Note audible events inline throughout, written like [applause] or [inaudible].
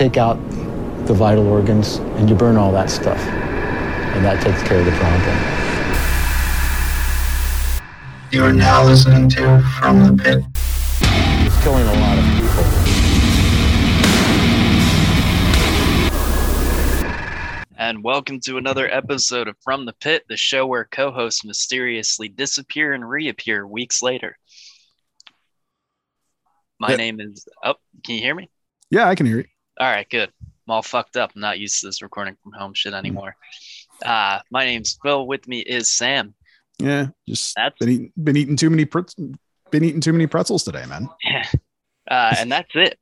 take out the vital organs and you burn all that stuff. And that takes care of the problem. You are now listening to From the Pit. It's killing a lot of people. And welcome to another episode of From the Pit, the show where co hosts mysteriously disappear and reappear weeks later. My Yeah. name is. Oh, can you hear me? Yeah, I can hear you. All right, good. I'm all fucked up. I'm not used to this recording from home shit anymore. Uh, my name's Phil. With me is Sam. Yeah, just That's been eating been eating too many pretz- been eating too many pretzels today, man. [laughs] uh, and that's it.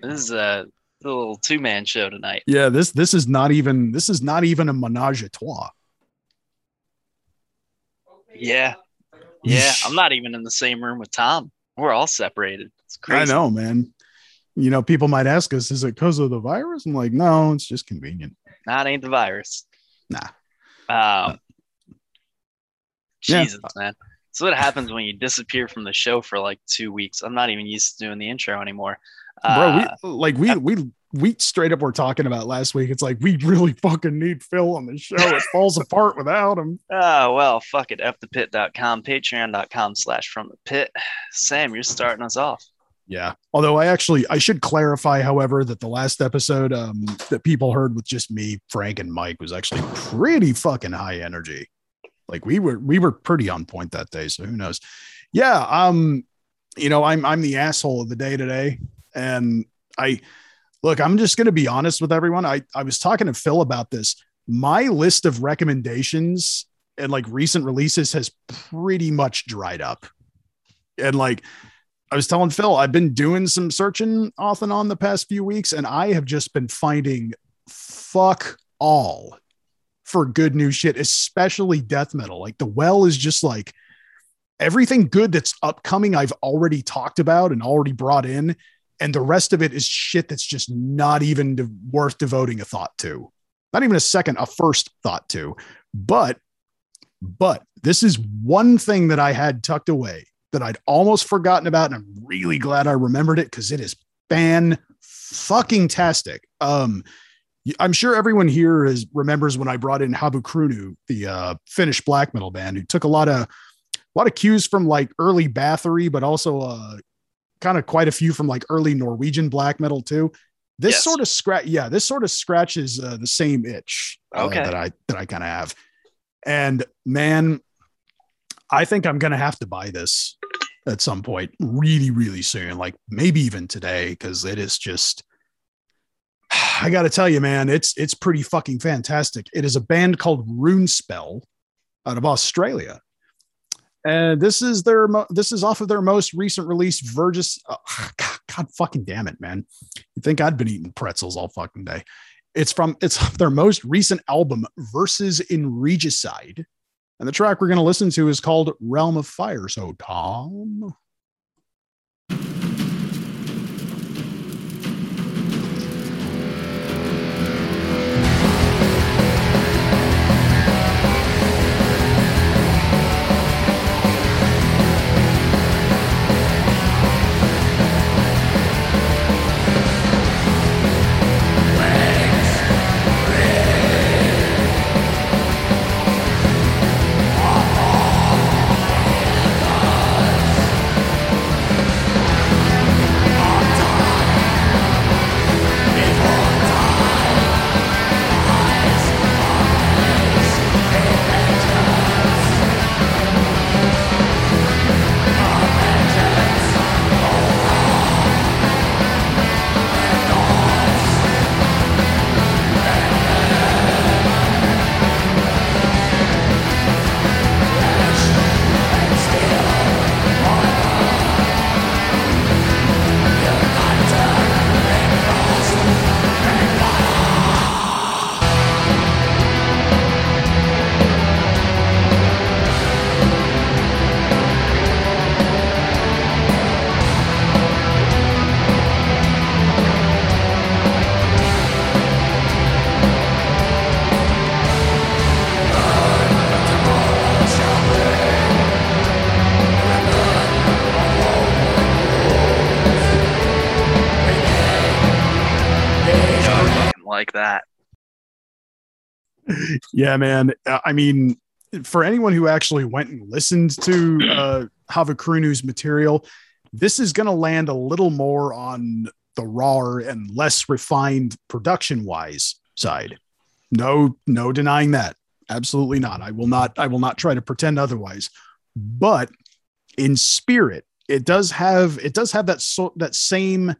This is a little two man show tonight. Yeah, this this is not even this is not even a menage a trois. Yeah, yeah. I'm not even in the same room with Tom. We're all separated. It's crazy. I know, man. You know, people might ask us, is it because of the virus? I'm like, no, it's just convenient. That ain't the virus. Nah. Um, Yeah. Jesus, man. So what happens when you disappear from the show for like two weeks? I'm not even used to doing the intro anymore. Bro, Uh, we like we we we straight up were talking about last week. It's like we really fucking need Phil on the show. It falls apart without him. oh [laughs] well, fuck it. Fthepit.com, patreon.com slash from the pit. Sam, you're starting us off. Yeah. Although I actually I should clarify, however, that the last episode um that people heard with just me, Frank, and Mike was actually pretty fucking high energy. Like we were we were pretty on point that day. So who knows? Yeah. Um, you know, I'm I'm the asshole of the day today. And I look, I'm just gonna be honest with everyone. I, I was talking to Phil about this. My list of recommendations and like recent releases has pretty much dried up. And like I was telling Phil, I've been doing some searching off and on the past few weeks, and I have just been finding fuck all for good new shit, especially death metal. Like the well is just like everything good that's upcoming, I've already talked about and already brought in. And the rest of it is shit that's just not even de- worth devoting a thought to. Not even a second, a first thought to. But, but this is one thing that I had tucked away that I'd almost forgotten about, and I'm really glad I remembered it because it is fan fucking tastic. Um, I'm sure everyone here is remembers when I brought in Havukruunu, the uh, Finnish black metal band, who took a lot of a lot of cues from like early Bathory, but also uh, kind of quite a few from like early Norwegian black metal too. This Yes. sort of scratch, yeah, this sort of scratches uh, the same itch uh, Okay. that I that I kind of have. And man, I think I'm gonna have to buy this at some point, really, really soon, like maybe even today, because it is just. [sighs] I got to tell you, man, it's it's pretty fucking fantastic. It is a band called Runespell out of Australia, and this is their this is off of their most recent release, Vergis. oh, uh, [sighs] God, God fucking damn it, man! You think I'd been eating pretzels all fucking day? It's from it's [laughs] their most recent album, Verses in Regicide. And the track we're going to listen to is called Realm of Fire. So, Tom. Yeah, man. Uh, I mean, for anyone who actually went and listened to uh, Havukruunu's material, this is going to land a little more on the raw and less refined production wise side. No, no denying that. Absolutely not. I will not. I will not try to pretend otherwise. But in spirit, it does have it does have that so, that same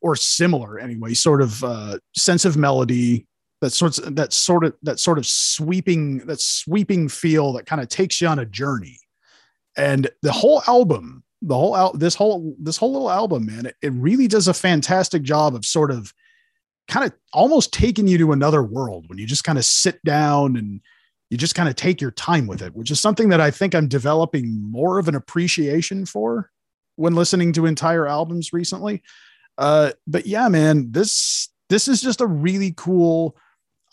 or similar anyway sort of uh, sense of melody that sorts that sort of that sort of sweeping that sweeping feel that kind of takes you on a journey. And the whole album the whole out this whole this whole little album man it, it really does a fantastic job of sort of kind of almost taking you to another world when you just kind of sit down and you just kind of take your time with it which is something that i think i'm developing more of an appreciation for when listening to entire albums recently. Uh but yeah man this this is just a really cool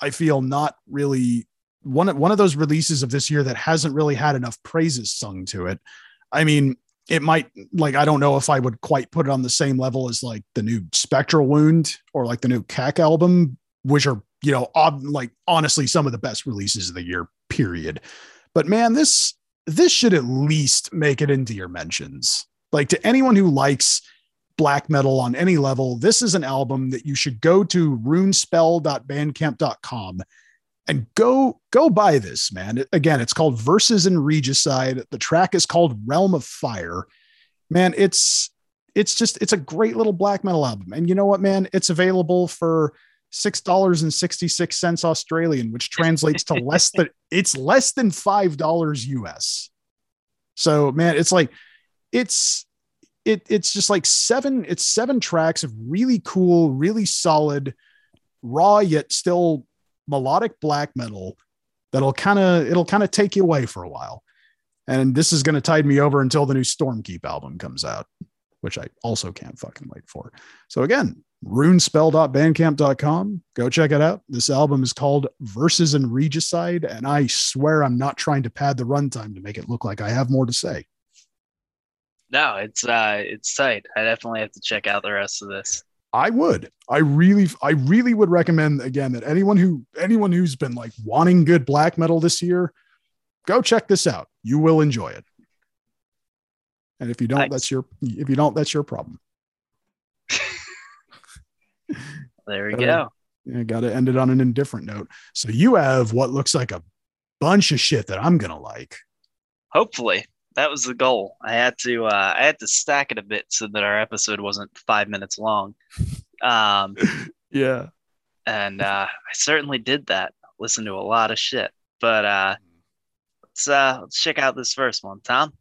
I feel not really one one of those releases of this year that hasn't really had enough praises sung to it. I mean, it might like I don't know if I would quite put it on the same level as like the new Spectral Wound or like the new Keck album, which are you know ob- like honestly some of the best releases of the year. Period. But man, this this should at least make it into your mentions. Like to anyone who likes black metal on any level, this is an album that you should go to runespell.bandcamp.com and go go buy this, man. Again, it's called Verses in Regicide. The track is called Realm of Fire. Man, it's it's just it's a great little black metal album. And you know what, man? It's available for six dollars and sixty six cents Australian, which translates to less than [laughs] it's less than five dollars US. So, man, it's like it's it it's just like seven it's seven tracks of really cool really solid raw yet still melodic black metal that'll kind of it'll kind of take you away for a while. And this is going to tide me over until the new stormkeep album comes out which i also can't fucking wait for. So again runespell.bandcamp.com go check it out. This album is called verses and regicide and i swear i'm not trying to pad the runtime to make it look like i have more to say no, it's uh it's tight. I definitely have to check out the rest of this. I would. I really I really would recommend again that anyone who anyone who's been like wanting good black metal this year, go check this out. You will enjoy it. And if you don't, nice. that's your if you don't, that's your problem. [laughs] there we uh, go. Yeah, got to end it on an indifferent note. So you have what looks like a bunch of shit that I'm gonna like. Hopefully that was the goal. I had to uh, I had to stack it a bit so that our episode wasn't five minutes long. Um, [laughs] yeah, and uh, I certainly did that. Listen to a lot of shit, but uh, let's uh, let's check out this first one, Tom.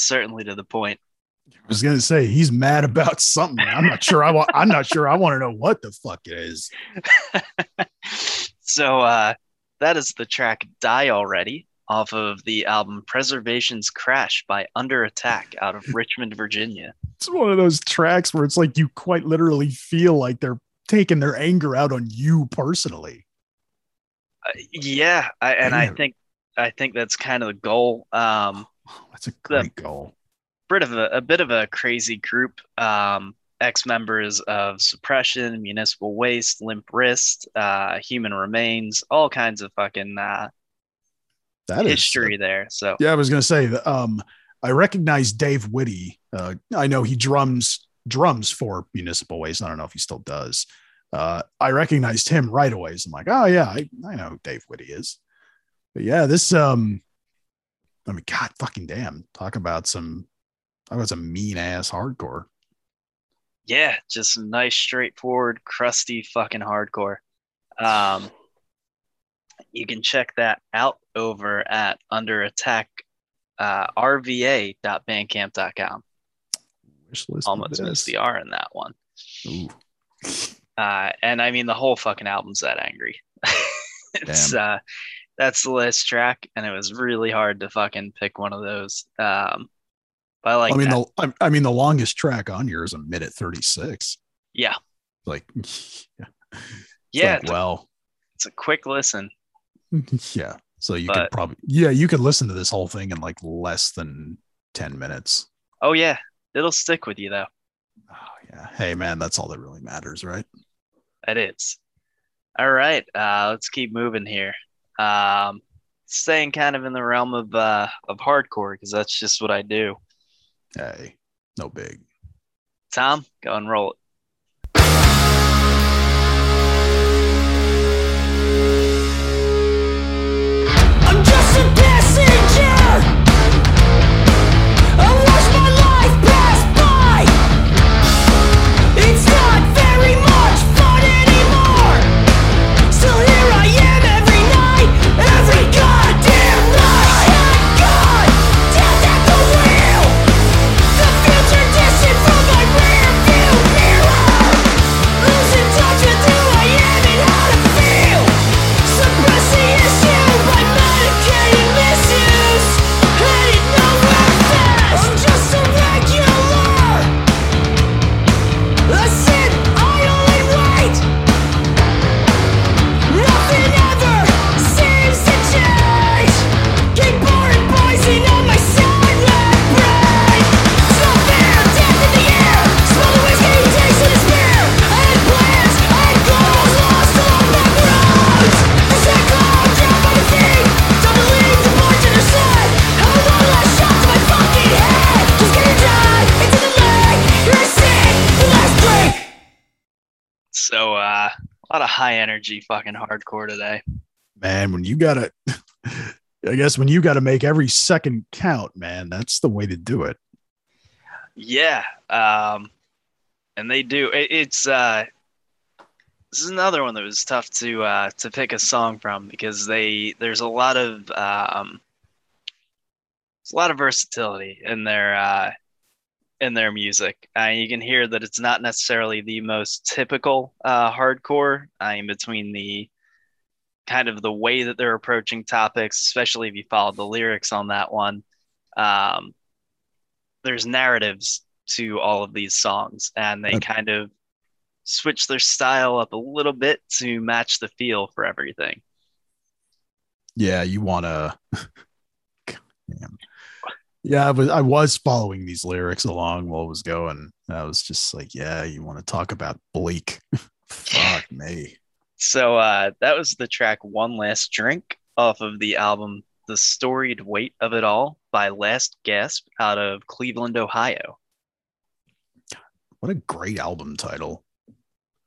Certainly to the point. I was gonna say he's mad about something. I'm not sure. I want. I'm not sure. I want to know what the fuck it is. [laughs] so uh, that is the track "Die Already" off of the album "Preservation's Crash" by Under Attack out of [laughs] Richmond, Virginia. It's one of those tracks where it's like you quite literally feel like they're taking their anger out on you personally. Uh, yeah, I, and Damn. I think I think that's kind of the goal. Um, [sighs] that's a great goal. Bit of a, a, bit of a crazy group. Um, ex members of Suppression, Municipal Waste, Limp Wrist, uh, Human Remains, all kinds of fucking uh, that history is, there. So yeah, I was gonna say um, I recognize Dave Witte. Uh, I know he drums drums for Municipal Waste. I don't know if he still does. Uh, I recognized him right away. So I'm like, oh yeah, I, I know who Dave Witte is. But yeah, this um I mean, God fucking damn. Talk about some talk about some mean ass hardcore. Yeah, just nice, straightforward, crusty fucking hardcore. Um, you can check that out over at Under Attack uh, RVA.bandcamp.com. Wish list Almost missed the R in that one. Uh, and I mean, the whole fucking album's that angry. [laughs] it's uh, that's the last track, and it was really hard to fucking pick one of those. Um, but I like I mean, that. the I, I mean, the longest track on here is a minute thirty six. [laughs] yeah, Like, it's yeah, like, well, it's a quick listen. [laughs] yeah. So you But- could probably, yeah, you could listen to this whole thing in like less than ten minutes. Oh yeah, it'll stick with you though. Oh yeah. Hey man, that's all that really matters, right? It is. All right, uh, let's keep moving here. Um, staying kind of in the realm of uh, of hardcore because that's just what I do. Hey, no big. Tom, go and roll it. Energy fucking hardcore today. Man, when you gotta [laughs] I guess when you gotta make every second count, man, that's the way to do it. Yeah, um, and they do. It, it's uh, this is another one that was tough to uh, to pick a song from because they there's a lot of um, there's a lot of versatility in their uh, in their music. Uh, you can hear that it's not necessarily the most typical uh, hardcore. Uh, in between the kind of the way that they're approaching topics, especially if you follow the lyrics on that one. Um, there's narratives to all of these songs, and they Okay. kind of switch their style up a little bit to match the feel for everything. Yeah, you wanna [laughs] Damn. Yeah, I was I was following these lyrics along while it was going. I was just like, yeah, you want to talk about bleak. [laughs] Fuck [laughs] me. So uh, that was the track One Last Drink off of the album The Storied Weight of It All by Last Gasp out of Cleveland, Ohio. What a great album title.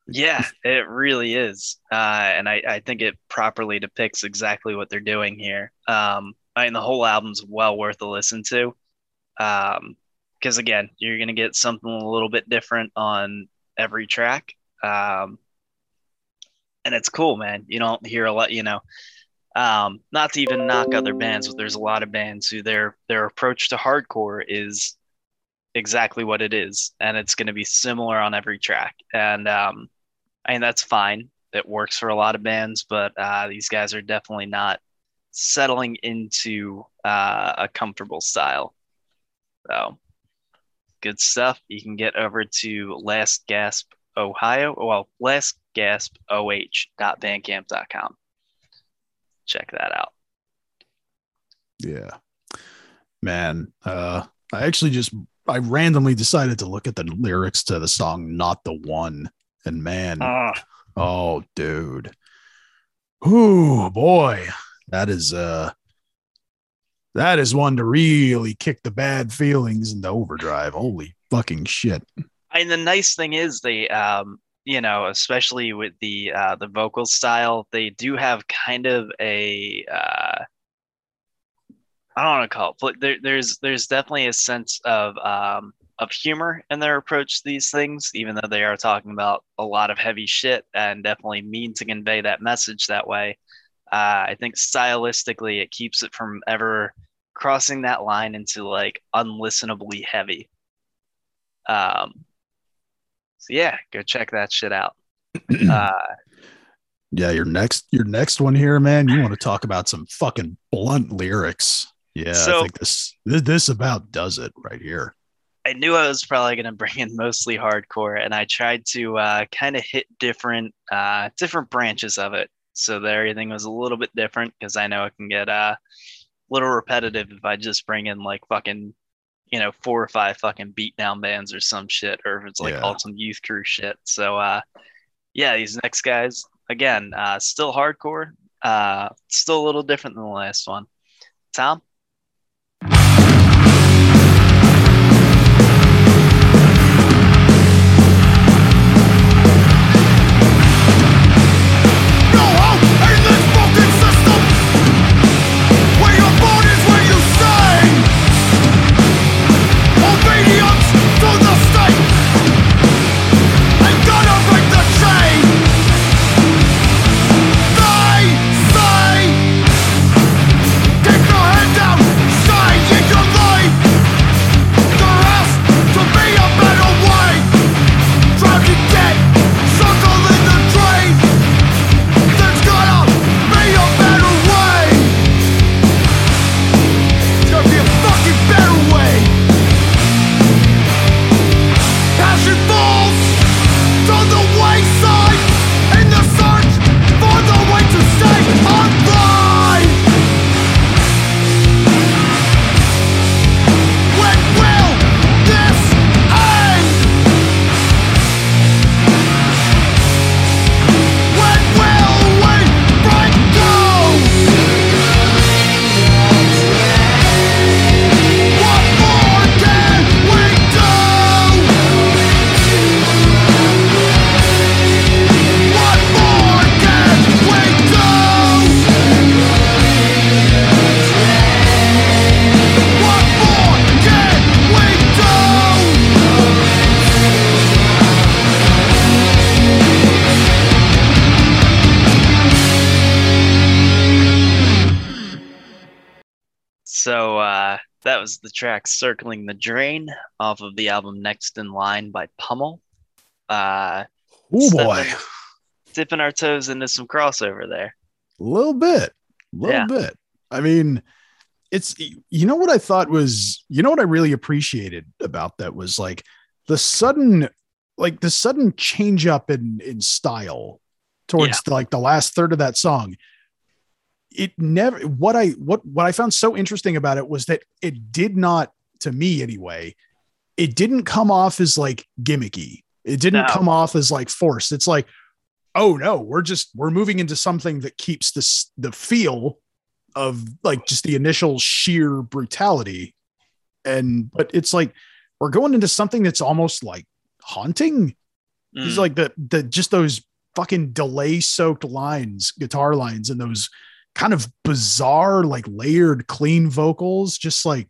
Yeah, it really is. Uh, and I, I think it properly depicts exactly what they're doing here. Um, I mean, the whole album's well worth a listen to. Um, because again, you're to get something a little bit different on every track. Um, and it's cool, man. You don't hear a lot, you know. Um, not to even knock other bands, but there's a lot of bands who their their approach to hardcore is exactly what it is, and it's to be similar on every track. And um, I mean that's fine. It works for a lot of bands, but uh, these guys are definitely not settling into uh, a comfortable style. So good stuff. You can get over to Last Gasp Ohio. Well, Last Gasp OH. OH.bandcamp.com. Check that out. Yeah. Man, uh I actually just I randomly decided to look at the lyrics to the song Not the One. And man, Ah, oh dude. Ooh boy. That is uh that is one to really kick the bad feelings into overdrive. Holy fucking shit. and the nice thing is they um you know especially with the uh the vocal style they do have kind of a uh I don't want to call it, there, there's there's definitely a sense of um, of humor in their approach to these things, even though they are talking about a lot of heavy shit and definitely mean to convey that message that way. Uh, I think stylistically, it keeps it from ever crossing that line into like unlistenably heavy. Um, so yeah, go check that shit out. [clears throat] Uh, Yeah, your next your next one here, man. You want to talk about some fucking blunt lyrics? Yeah, I think this this, this about does it right here. I knew I was probably going to bring in mostly hardcore, and I tried to uh, kind of hit different uh, different branches of it, so that everything was a little bit different. Because I know it can get uh, a little repetitive if I just bring in like fucking, you know, four or five fucking beatdown bands or some shit, or if it's like Yeah. all some youth crew shit. So uh, yeah, these next guys again, uh, still hardcore, uh, still a little different than the last one. Tom. Was the track "Circling the Drain" off of the album "Next in Line" by Pummel. Uh, Oh Stepping- boy, dipping our toes into some crossover there. a little bit, a little Yeah. bit. I mean, it's you know what I thought was you know what I really appreciated about that was like the sudden like the sudden change up in in style towards like the last third of that song it never what i what what i found so interesting about it was that it did not to me anyway it didn't come off as like gimmicky. It didn't No. come off as like forced. It's like oh no we're just we're moving into something that keeps this the feel of like just the initial sheer brutality. And but it's like we're going into something that's almost like haunting. It's Mm, like the the just those fucking delay soaked lines guitar lines and those kind of bizarre like layered clean vocals just like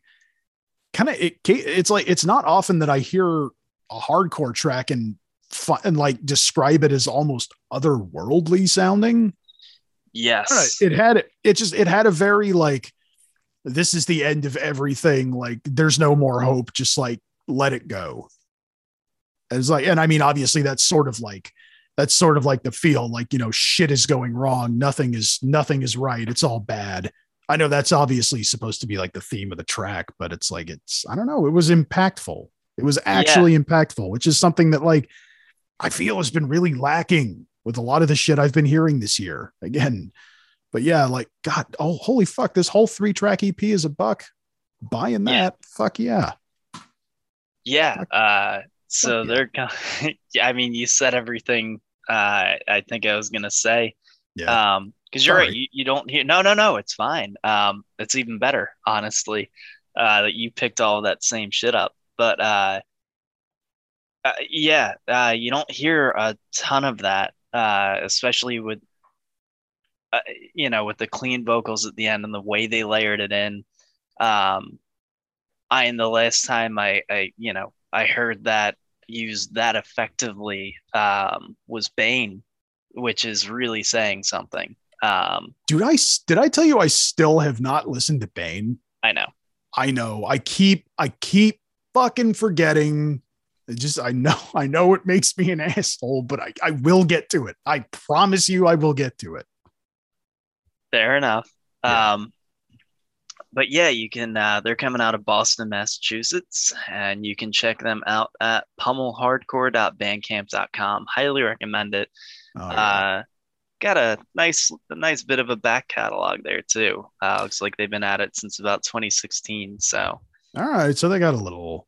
kind of it it's like it's not often that i hear a hardcore track and and like describe it as almost otherworldly sounding yes. Know, it had it just it had a very like this is the end of everything like there's no more hope just like let it go it's like and i mean obviously that's sort of like that's sort of like the feel like you know shit is going wrong nothing is nothing is right it's all bad. I know that's obviously supposed to be like the theme of the track but it's like it's i don't know it was impactful. It was actually impactful which is something that like i feel has been really lacking with a lot of the shit i've been hearing this year again. But yeah like god oh holy fuck this whole three track ep is a buck. Buying Yeah. that fuck yeah. Yeah. Uh, so yeah. they're kind [laughs] yeah, I mean, you said everything uh, I think I was gonna say. yeah Um, because you're right, you, you don't hear. No, no, no, it's fine. Um, it's even better, honestly, uh, that you picked all that same shit up. But uh, uh yeah, uh, you don't hear a ton of that, uh, especially with, uh, you know, with the clean vocals at the end and the way they layered it in. Um, I and the last time I, I you know I heard that used that effectively um, was Bane, which is really saying something. Um, Dude, I did I tell you I still have not listened to Bane? I know. I know. I keep I keep fucking forgetting. It just I know [laughs] I know it makes me an asshole, but I, I will get to it. I promise you I will get to it. Fair enough. Yeah. Um, but yeah, you can. Uh, they're coming out of Boston, Massachusetts, and you can check them out at pummelhardcore.bandcamp.com. Highly recommend it. Oh, yeah. Uh, got a nice, a nice bit of a back catalog there too. Uh, looks like they've been at it since about 2016. So, All right, so they got a little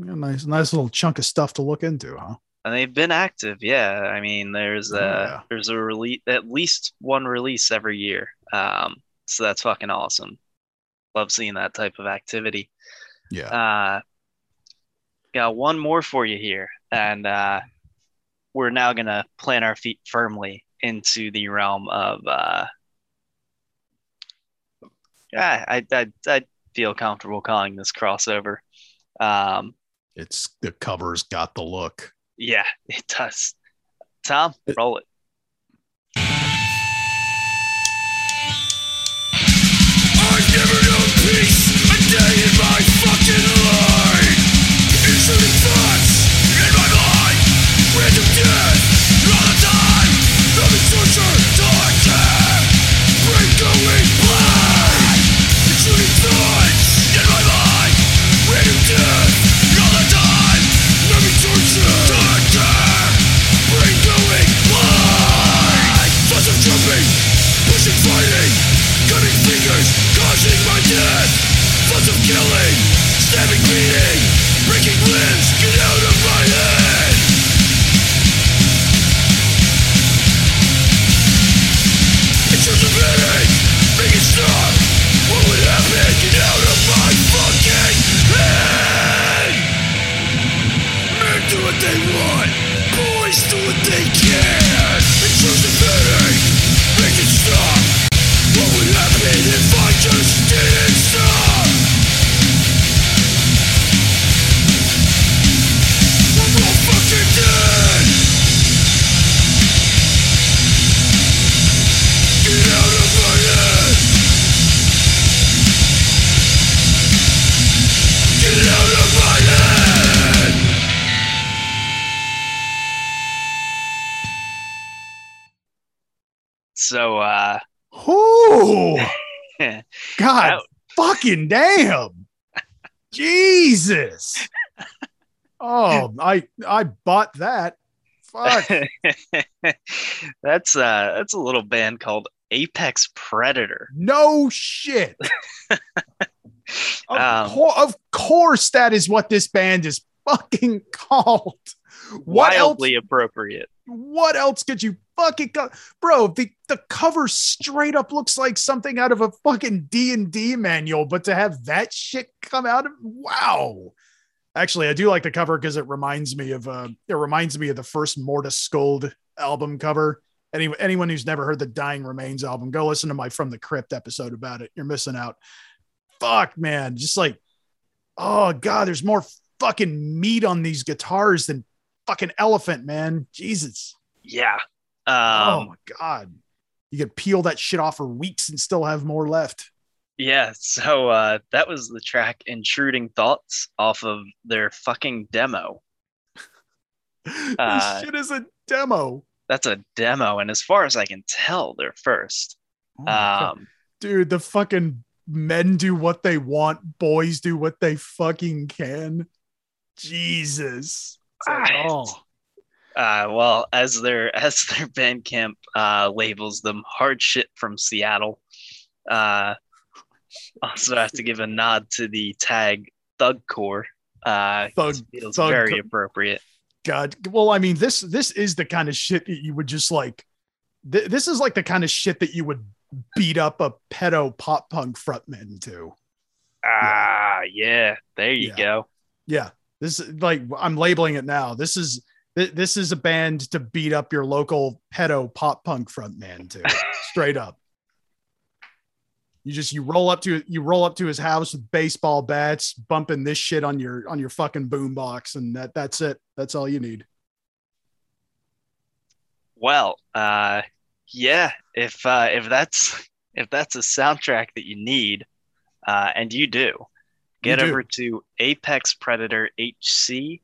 a nice nice little chunk of stuff to look into, huh? and they've been active. Yeah, I mean, there's a Oh, yeah. there's a release, at least one release every year. Um, so that's fucking awesome. Love seeing that type of activity. Yeah. Uh, got one more for you here, and uh, we're now gonna plant our feet firmly into the realm of. Uh, yeah, I, I I feel comfortable calling this crossover. Um, It's the cover's got the look. yeah, it does. Tom, roll it. My fucking life. Intruding terms of headache, make it stop. What would happen? Get out of my fucking head. Men do what they want. Boys do what they can. Terms of headache, make it stop. What would happen if I just So, uh, Oh [laughs] God That- fucking damn. Jesus. Oh, I I bought that. Fuck. [laughs] that's uh, that's a little band called Apex Predator. No shit. [laughs] Of, Um, cour- of course, that is what this band is fucking called. What else? Wildly appropriate. What else could you fucking co- bro? The the cover straight up looks like something out of a fucking D and D manual, but to have that shit come out of wow. Actually, I do like the cover because it reminds me of uh, it reminds me of the first Morta Skuld album cover. Any, anyone who's never heard the Dying Remains album, go listen to my From the Crypt episode about it. You're missing out. Fuck, man. Just like, oh God, there's more fucking meat on these guitars than fucking elephant, man. Jesus. Yeah. Oh Um, my God. You could peel that shit off for weeks and still have more left. yeah. So uh, that was the track "Intruding Thoughts" off of their fucking demo. [laughs] Uh, this shit is a demo. That's a demo, and as far as I can tell, they're first. Oh. Um, Dude, the fucking men do what they want, boys do what they fucking can. Jesus. Like, oh. Uh, well, as their [laughs] as their Bandcamp uh, labels them, hard shit from Seattle. Uh, also have to give a nod to the tag Thugcore. Uh, Thug- feels Thug- very appropriate. God. Well, I mean, this this is the kind of shit that you would just like. Th- this is like the kind of shit that you would beat up a pedo pop punk frontman to. Ah, yeah, there you Yeah. go. Yeah, this is like I'm labeling it now. This is th- this is a band to beat up your local pedo pop punk frontman to. [laughs] Straight up. You just you roll up to you roll up to his house with baseball bats, bumping this shit on your on your fucking boombox, and that that's it. That's all you need. Well, uh, yeah, if uh, if that's if that's a soundtrack that you need, uh, and you do, get do. over to apexpredatorhc.bandcamp.com.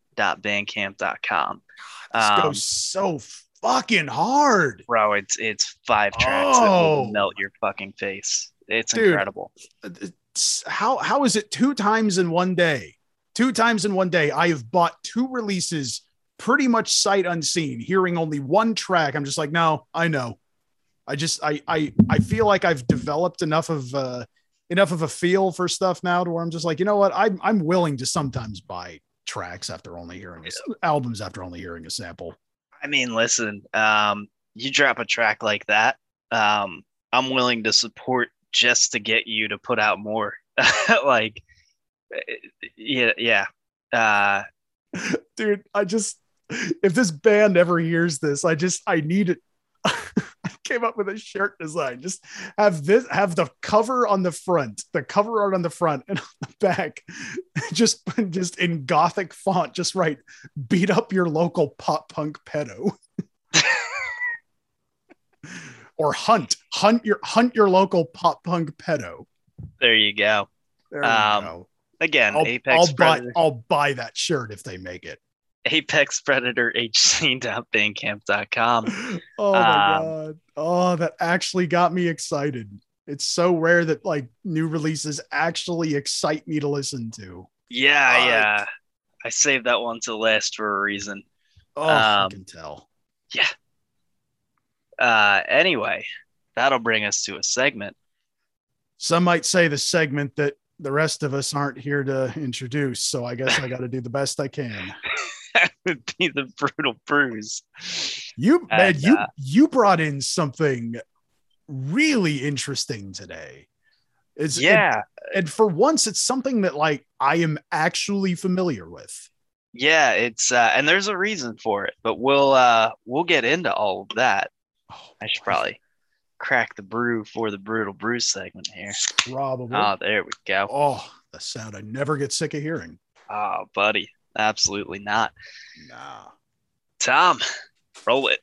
This Um, goes so fucking hard. bro, it's it's five tracks that Oh. will melt your fucking face. It's Dude. incredible. It's- how how is it two times in one day? Two times in one day, I have bought two releases pretty much sight unseen, hearing only one track. I'm just like, no, I know. I just I I I feel like I've developed enough of uh enough of a feel for stuff now to where I'm just like, you know what? I'm I'm willing to sometimes buy tracks after only hearing this albums after only hearing a sample. I mean, listen, um, you drop a track like that, um, I'm willing to support just to get you to put out more. [laughs] like, eh, yeah, yeah. Uh, [laughs] dude i just if this band ever hears this i just i need it [laughs] [laughs] came up with a shirt design. Just have this have the cover on the front the cover art on the front and [laughs] on the back. Just just in gothic font just write beat up your local pop punk pedo. [laughs] Or hunt hunt your hunt your local pop punk pedo. There you go. there Um, go. Again, I'll, Apex I'll buy I'll buy that shirt if they make it. Apex Predator HC.bandcamp.com. [laughs] Oh my Um, god. Oh, that actually got me excited. It's so rare that like new releases actually excite me to listen to. Yeah, Right. yeah. I saved that one to last for a reason. Oh, I Um, can tell. Yeah. Uh, anyway, that'll bring us to a segment. Some might say the segment that the rest of us aren't here to introduce. So I guess I got to do the best I can. [laughs] That [laughs] would be the brutal bruise. You man, you uh, you brought in something really interesting today. It's Yeah, and for once, it's something that like I am actually familiar with. yeah. It's uh, and there's a reason for it, but we'll uh, we'll get into all of that. Oh, I should probably crack the brew for the brutal bruise segment here. probably. Oh, there we go. Oh, the sound I never get sick of hearing. Oh, buddy, absolutely not. Nah. Tom, roll it.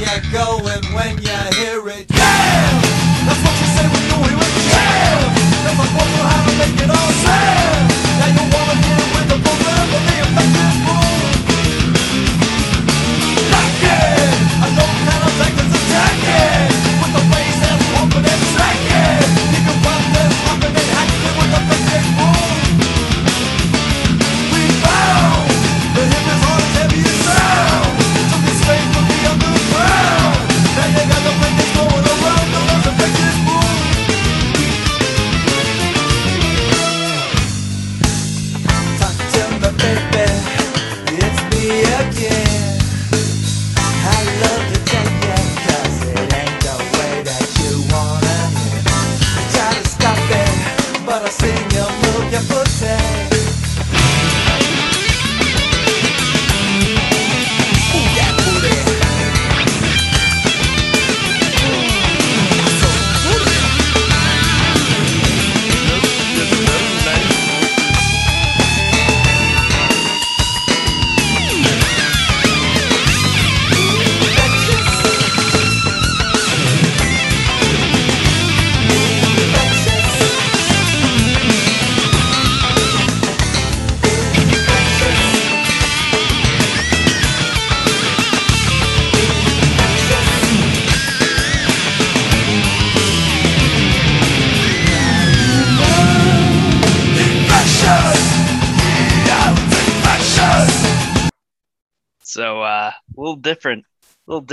you're going when you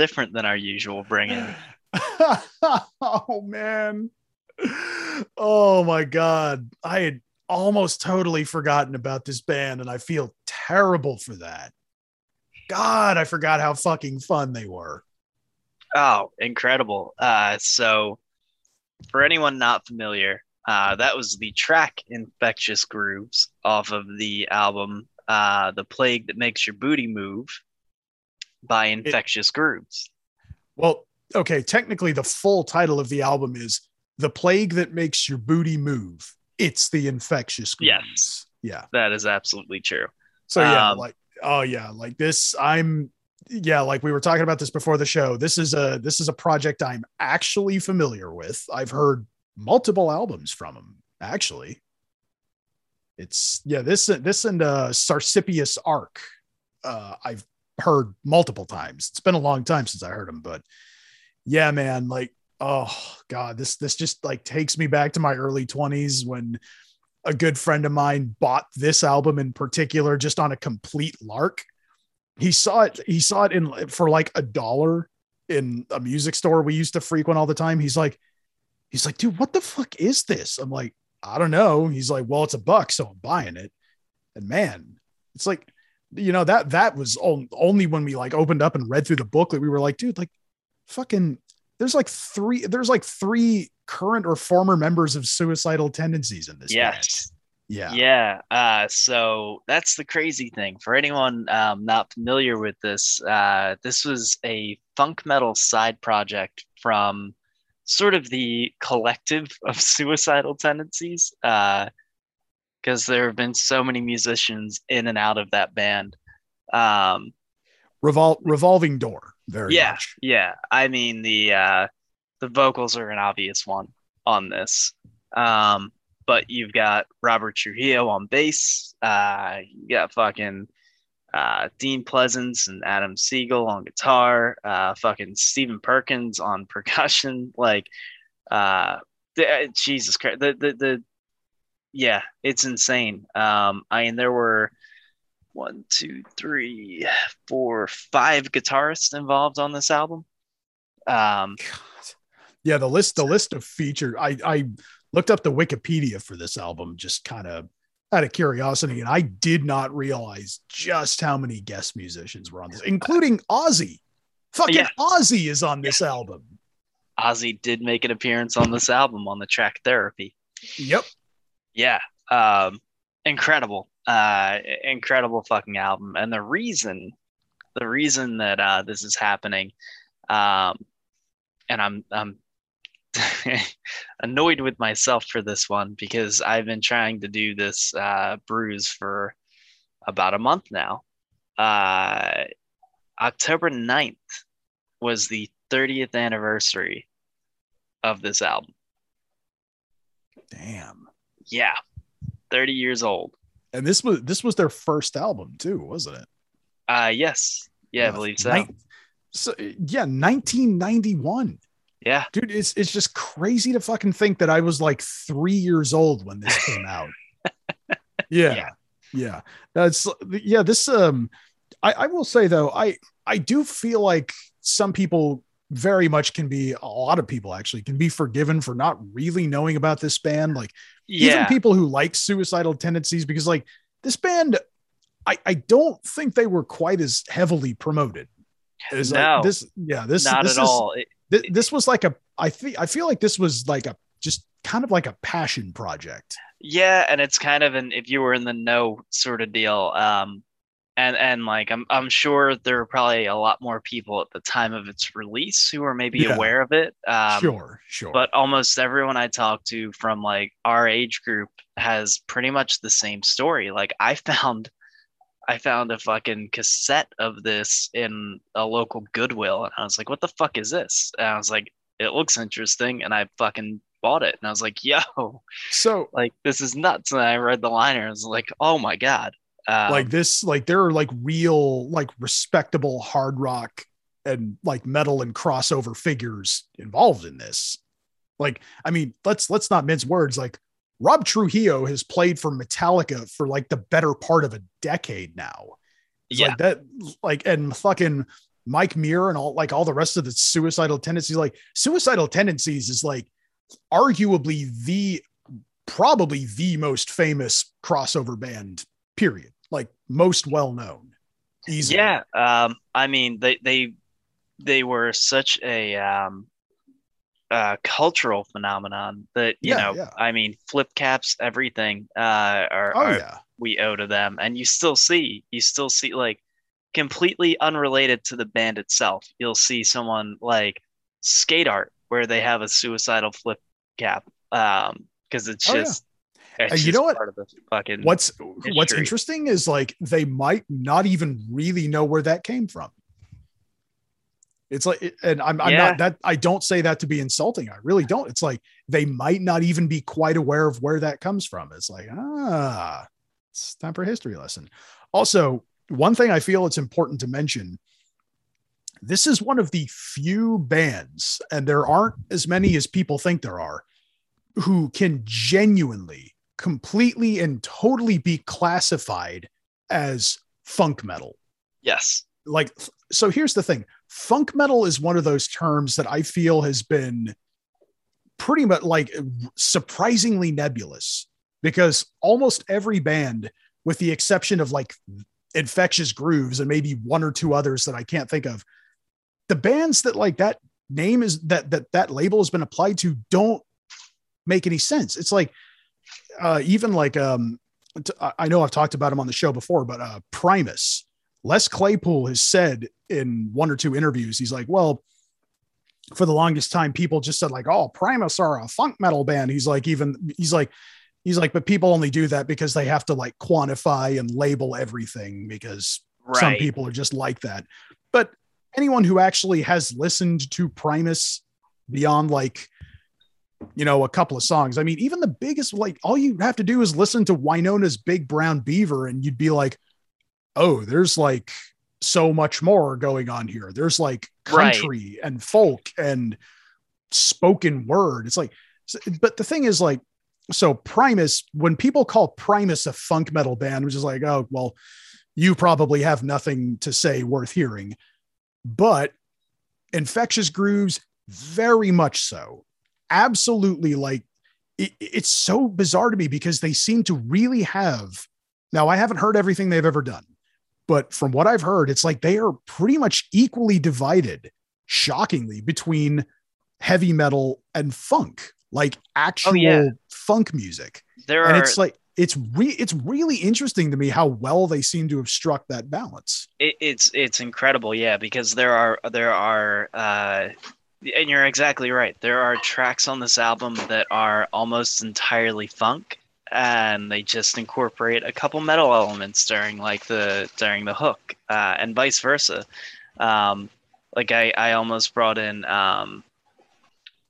different than our usual bring in. [laughs] oh man. Oh my god. I had almost totally forgotten about this band and I feel terrible for that. God, I forgot how fucking fun they were. Oh, incredible. Uh, so, for anyone not familiar, uh, that was the track Infectious Grooves off of the album uh, The Plague That Makes Your Booty Move by Infectious Grooves. Well, okay, technically the full title of the album is The Plague That Makes Your Booty Move. It's the infectious group. Yes. Yeah. That is absolutely true. So yeah, Um, like oh yeah, like this I'm yeah, like we were talking about this before the show. This is a this is a project I'm actually familiar with. I've heard multiple albums from them actually. It's yeah, this this and uh Sarsippius' Ark. Uh I've heard multiple times. It's been a long time since I heard them, but yeah, man, like oh god, this this just like takes me back to my early 20s when a good friend of mine bought this album in particular just on a complete lark. He saw it, he saw it in for like a dollar in a music store we used to frequent all the time. He's like, he's like, dude, what the fuck is this? I'm like, I don't know. He's like, well, it's a buck, so I'm buying it. And man, it's like, you know, that that was only when we like opened up and read through the booklet, we were like, dude, like fucking there's like three, there's like three current or former members of suicidal tendencies in this. band. yes. Yeah. Yeah. Uh, so that's the crazy thing. For anyone um, not familiar with this, uh, this was a funk metal side project from sort of the collective of [laughs] suicidal tendencies. Because there have been so many musicians in and out of that band. Um, Revol- revolving door. Very yeah, much. yeah. I mean the uh, the vocals are an obvious one on this. Um, but you've got Robert Trujillo on bass. Uh, you got fucking uh, Dean Pleasants and Adam Siegel on guitar. Uh, fucking Stephen Perkins on percussion. Like, uh, the, Jesus Christ, the, the the yeah, it's insane. Um, I mean, there were one, two, three, four, five guitarists involved on this album. Um, God. Yeah, the list, the list of featured. I I looked up the Wikipedia for this album just kind of out of curiosity, and I did not realize just how many guest musicians were on this, including Ozzy. Fucking Yeah. Ozzy is on this album. Ozzy did make an appearance on this album on the track Therapy. Yep. Yeah. Um, incredible. Uh, incredible fucking album. And the reason, the reason that uh, this is happening, um, and I'm I'm [laughs] annoyed with myself for this one because I've been trying to do this uh, bruise for about a month now. Uh, October 9th was the 30th anniversary of this album. Damn. Yeah. 30 years old. And this was this was their first album too, wasn't it? Uh yes. Yeah, I believe so. nin- so yeah, 1991. Yeah. Dude, it's it's just crazy to fucking think that I was like three years old when this came out. [laughs] yeah, Yeah. yeah, That's yeah. This um, I, I will say though, I I do feel like some people very much can be a lot of people actually can be forgiven for not really knowing about this band. Like even people who like suicidal tendencies, because like this band, I I don't think they were quite as heavily promoted. As like, No. this yeah this Not this at is- all. It- Th- this was like a I think I feel like this was like a just kind of like a passion project. yeah, and it's kind of an if you were in the know sort of deal. Um and and like I'm I'm sure there were probably a lot more people at the time of its release who were maybe Yeah. aware of it. Um sure, sure. but almost everyone I talk to from like our age group has pretty much the same story. Like I [laughs] found I found a fucking cassette of this in a local Goodwill and I was like, what the fuck is this? And I was like, it looks interesting and I fucking bought it and I was like, [laughs] yo, so like this is nuts. And I read the liner and I was like, oh my God. Um, like this, like there are like real, like respectable hard rock and like metal and crossover figures involved in this. Like, I mean, let's let's not mince words. Like Rob Trujillo has played for Metallica for like the better part of a decade now. It's Yeah. like that, like, and fucking Mike Muir and all, like, all the rest of the suicidal tendencies. Like, suicidal tendencies is like arguably the probably the most famous crossover band, period. Like, most well known. Easily. Yeah, um, I mean they they they were such a um, uh, cultural phenomenon that you Yeah, know. yeah. I mean, flip caps, everything uh, are, Oh, are yeah. we owe to them, and you still see you still see like completely unrelated to the band itself. You'll see someone like skate art where they have a suicidal flip cap, um, because it's Oh, just. And you know what? Part of the fucking What's what's interesting is like they might not even really know where that came from. It's like, and I'm, I'm Yeah. not that I don't say that to be insulting. I really don't. It's like they might not even be quite aware of where that comes from. It's like, ah, it's time for a history lesson. Also, one thing I feel it's important to mention this is one of the few bands, and there aren't as many as people think there are, who can genuinely, completely, and totally be classified as funk metal. yes, Like, so here's the thing funk metal is one of those terms that I feel has been pretty much like surprisingly nebulous because almost every band, with the exception of like infectious grooves and maybe one or two others that I can't think of, the bands that like that name is that that that label has been applied to don't make any sense. It's like uh even like um t- I I know I've talked about him on the show before, but uh Primus, Les Claypool has said in one or two interviews, he's like, well, for the longest time, people just said like, oh, Primus are a funk metal band. He's like, even he's like, he's like, but people only do that because they have to like quantify and label everything because some people are just like that. But anyone who actually has listened to Primus beyond like, you know, a couple of songs, I mean, even the biggest, like, all you have to do is listen to Winona's Big Brown Beaver, and you'd be like, oh, there's like so much more going on here. There's like Right. country and folk and spoken word. It's like, but the thing is, like, so Primus, when people call Primus a funk metal band, which is like, oh, well, you probably have nothing to say worth hearing. But Infectious Grooves, very much so. Absolutely like it, it's so bizarre to me because they seem to really have. Now, I haven't heard everything they've ever done, but from what I've heard, it's like they are pretty much equally divided, shockingly, between heavy metal and funk, like actual yeah. funk music There and are it's like it's re- it's really interesting to me how well they seem to have struck that balance. it, it's it's incredible yeah because there are there are uh and you're exactly right. There are tracks on this album that are almost entirely funk and they just incorporate a couple metal elements during like the during the hook uh, and vice versa. Um like i i almost brought in um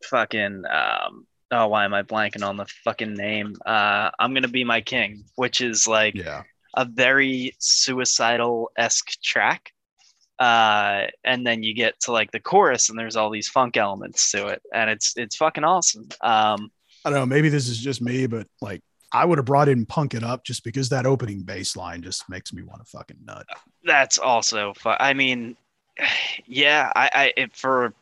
fucking um oh why am i blanking on the fucking name? Uh i'm gonna be my king which is like Yeah, a very suicidal esque track. Uh, and then you get to like the chorus, and there's all these funk elements to it, and it's it's fucking awesome. Um, I don't know. Maybe this is just me, but like I would have brought in "Punk It Up" just because that opening bass line just makes me want to fucking nut. that's also fu- I mean, [sighs] yeah, I, I it, for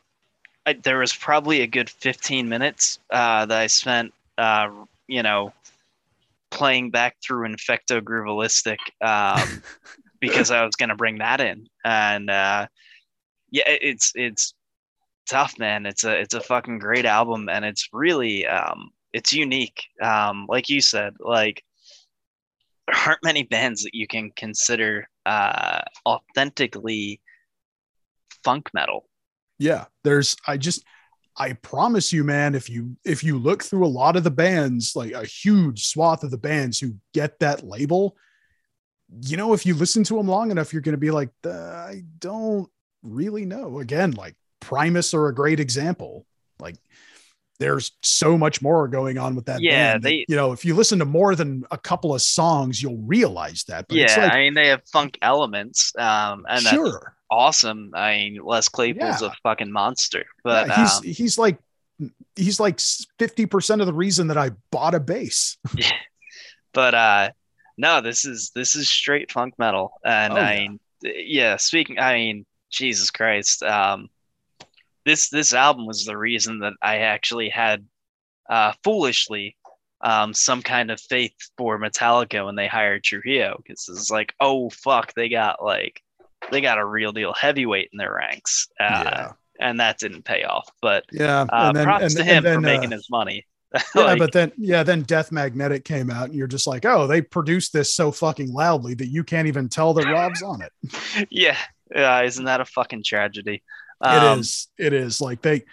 I, there was probably a good 15 minutes uh, that I spent, uh, you know, playing back through Infecto Groovelistic um, [laughs] because I was gonna bring that in, and uh, yeah, it's it's tough, man. It's a it's a fucking great album, and it's really um, it's unique. Um, like you said, like there aren't many bands that you can consider uh, authentically funk metal. Yeah, there's. I just. I promise you, man. If you if you look through a lot of the bands, like a huge swath of the bands who get that label, you know, if you listen to them long enough, you're going to be like, "Uh, I don't really know. Again, like Primus are a great example. Like there's so much more going on with that. Yeah, band that, they- you know, if you listen to more than a couple of songs, you'll realize that. But yeah, like, I mean they have funk elements, um, and sure. awesome. I mean Les Claypool's Yeah. a fucking monster, but Yeah, he's um, he's like he's like 50% of the reason that I bought a bass. [laughs] but uh, no, this is this is straight funk metal, and Oh, I yeah. mean yeah. Speaking, I mean, Jesus Christ. Um, this this album was the reason that I actually had, uh, foolishly, um, some kind of faith for Metallica when they hired Trujillo because it's like, oh fuck, they got like, they got a real deal heavyweight in their ranks, uh, yeah. and that didn't pay off. But Yeah. uh, props and- to and him then, for making uh, his money. [laughs] Yeah, but then yeah, then Death Magnetic came out, and you're just like, oh, they produced this so fucking loudly that you can't even tell that Rob's on it. [laughs] yeah, yeah, isn't that a fucking tragedy? It is. It is like they,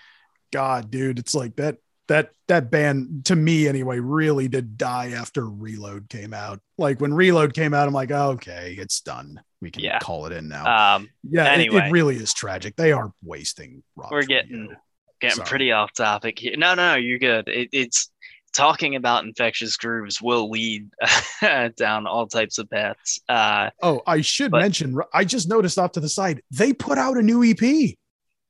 God, dude, it's like that. That that band to me anyway really did die after Reload came out. Like when Reload came out, I'm like, oh, okay, it's done. We can Yeah. call it in now. Um, yeah, it- it, really is tragic. They are wasting. Rob We're Trujillo. getting- getting Sorry. pretty off topic here. No, no, you're good. It, it's talking about infectious grooves will lead [laughs] down all types of paths. Uh, Oh, I should But- mention. I just noticed off to the side they put out a new EP.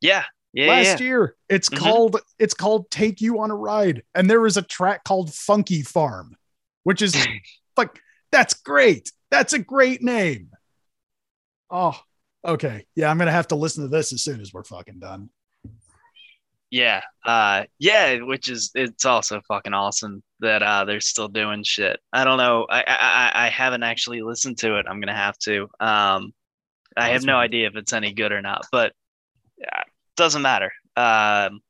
yeah, yeah, last yeah. year. It's Mhm. called it's called Take You on a Ride, and there is a track called Funky Farm, which is [laughs] like that's great. That's a great name. Oh, okay. Yeah, I'm gonna have to listen to this as soon as we're fucking done. Yeah, uh, yeah, which is it's also fucking awesome that uh, they're still doing shit. I don't know. I, I I- haven't actually listened to it. I'm gonna have to. Um, I have no idea if it's any good or not, but uh, doesn't matter. Um,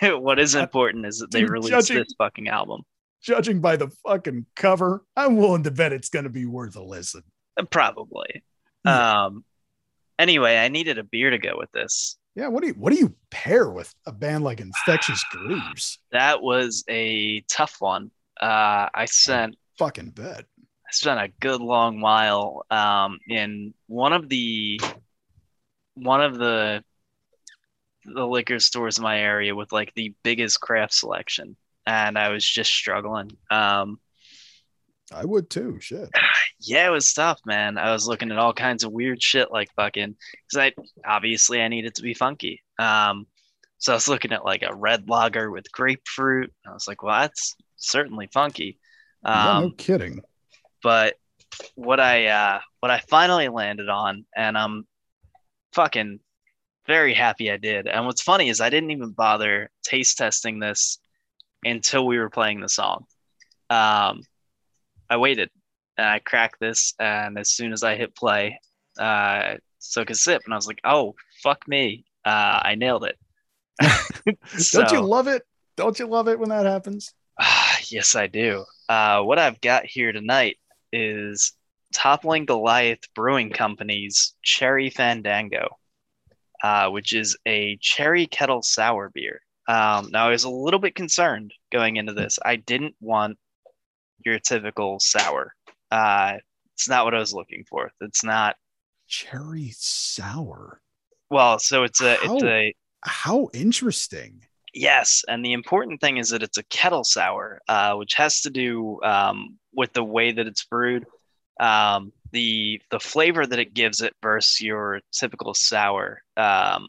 [laughs] what is important is that they dude, released judging- this fucking album. Judging by the fucking cover, I'm willing to bet it's gonna be worth a listen. Uh, Probably. Yeah. Um. Anyway, I needed a beer to go with this. Yeah, what do you what do you pair with a band like Infectious [sighs] Grooves? That was a tough one. Uh, I sent Fucking bet. I spent a good long while um, in one of the one of the the liquor stores in my area with like the biggest craft selection, and I was just struggling. Um, I would too. Shit. [sighs] yeah, it was tough, man. I was looking at all kinds of weird shit, like fucking, because I obviously I needed to be funky. Um, so I was looking at like a red lager with grapefruit. I was like, well, that's certainly funky. Um, no kidding. but what I uh what I finally landed on, and I'm fucking very happy I did. And what's funny is I didn't even bother taste testing this until we were playing the song. Um, I waited and I cracked this, and as soon as I hit play, uh, took a sip, and I was like, "Oh, fuck me! Uh, I nailed it." [laughs] Don't you love it? Don't you love it when that happens? Ah, [sighs] yes, I do. Uh, what I've got here tonight is Toppling Goliath Brewing Company's Cherry Fandango, uh, which is a cherry kettle sour beer. Um, now, I was a little bit concerned going into this. I didn't want your typical sour. Uh, it's not what I was looking for. It's not. Cherry sour. Well, so it's a How? it's a How interesting. Yes, and the important thing is that it's a kettle sour, uh, which has to do um, with the way that it's brewed, um, the the flavor that it gives it versus your typical sour. Um,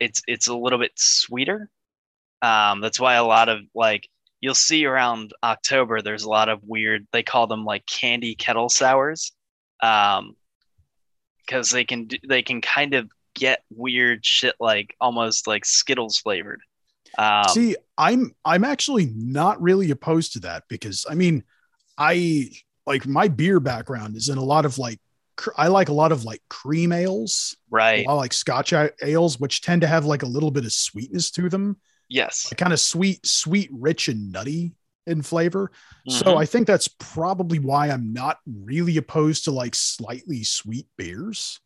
it's it's a little bit sweeter. Um, that's why a lot of like you'll see around October, there's a lot of weird. They call them like candy kettle sours, um, because they can they can kind of get weird shit like almost like Skittles flavored. Um, See, I'm I'm actually not really opposed to that because I mean, I like my beer background is in a lot of like cr- I like a lot of like cream ales. right. I like Scotch ales, which tend to have like a little bit of sweetness to them, Yes. like kind of sweet, sweet, rich, and nutty in flavor. So Mhm. I think that's probably why I'm not really opposed to like slightly sweet beers.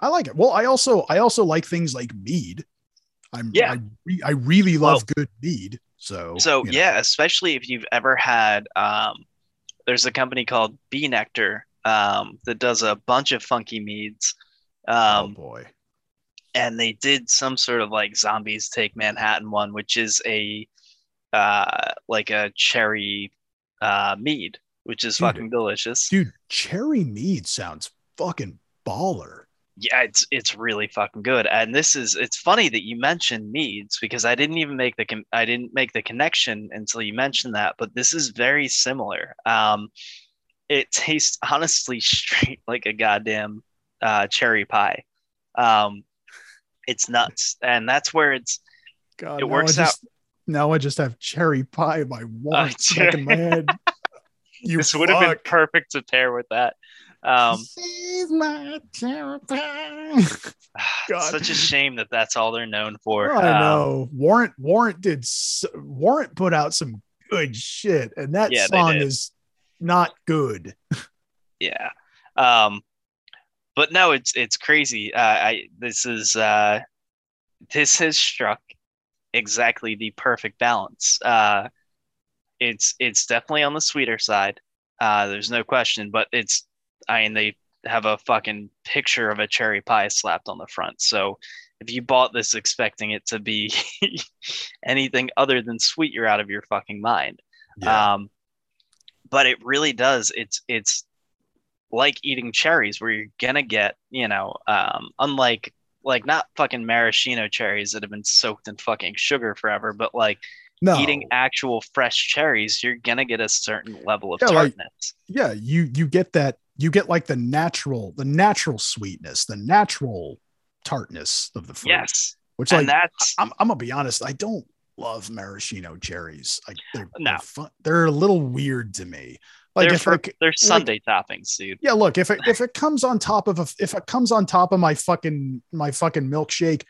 I like it. Well, I also I also like things like mead. I'm Yeah. I, re- I really love good mead. So So you know. yeah, especially if you've ever had um, there's a company called B. Nektar um, that does a bunch of funky meads. oh Um, boy. And they did some sort of like zombies take Manhattan one, which is a uh, like a cherry uh, mead, which is Dude. fucking delicious. Dude, cherry mead sounds fucking baller. Yeah, it's it's really fucking good. And this is it's funny that you mentioned meads because I didn't even make the con- I didn't make the connection until you mentioned that, but this is very similar. Um it tastes honestly [laughs] straight like a goddamn uh, cherry pie. Um, it's nuts, and that's where it's God, It works I just, Now I just have cherry pie by one cher- stuck in my head. [laughs] You this would have been perfect to pair with that. Um, She's my cherry pie. [sighs] God. such a shame that that's all they're known for. I Um, know. Warrant Warrant did Warrant put out some good shit, and that Yeah, song is not good. [laughs] yeah um but no it's it's crazy. Uh i this is uh this has struck exactly the perfect balance. Uh it's it's definitely on the sweeter side uh there's no question but it's i mean they have a fucking picture of a cherry pie slapped on the front. So if you bought this expecting it to be [laughs] anything other than sweet you're out of your fucking mind. Um, but it really does. It's it's like eating cherries, where you're gonna get, you know, um, unlike like not fucking maraschino cherries that have been soaked in fucking sugar forever, but like no, eating actual fresh cherries, you're gonna get a certain level of Yeah, like- tartness. yeah, you you get that you get like the natural the natural sweetness, the natural tartness of the fruit. yes, which like and that's I'm, I'm gonna be honest, I don't love maraschino cherries. Like they're No. they're, fun, they're a little weird to me. Like they're if for, I c- they're Sunday toppings, dude. yeah, look if it if it comes on top of a if it comes on top of my fucking my fucking milkshake,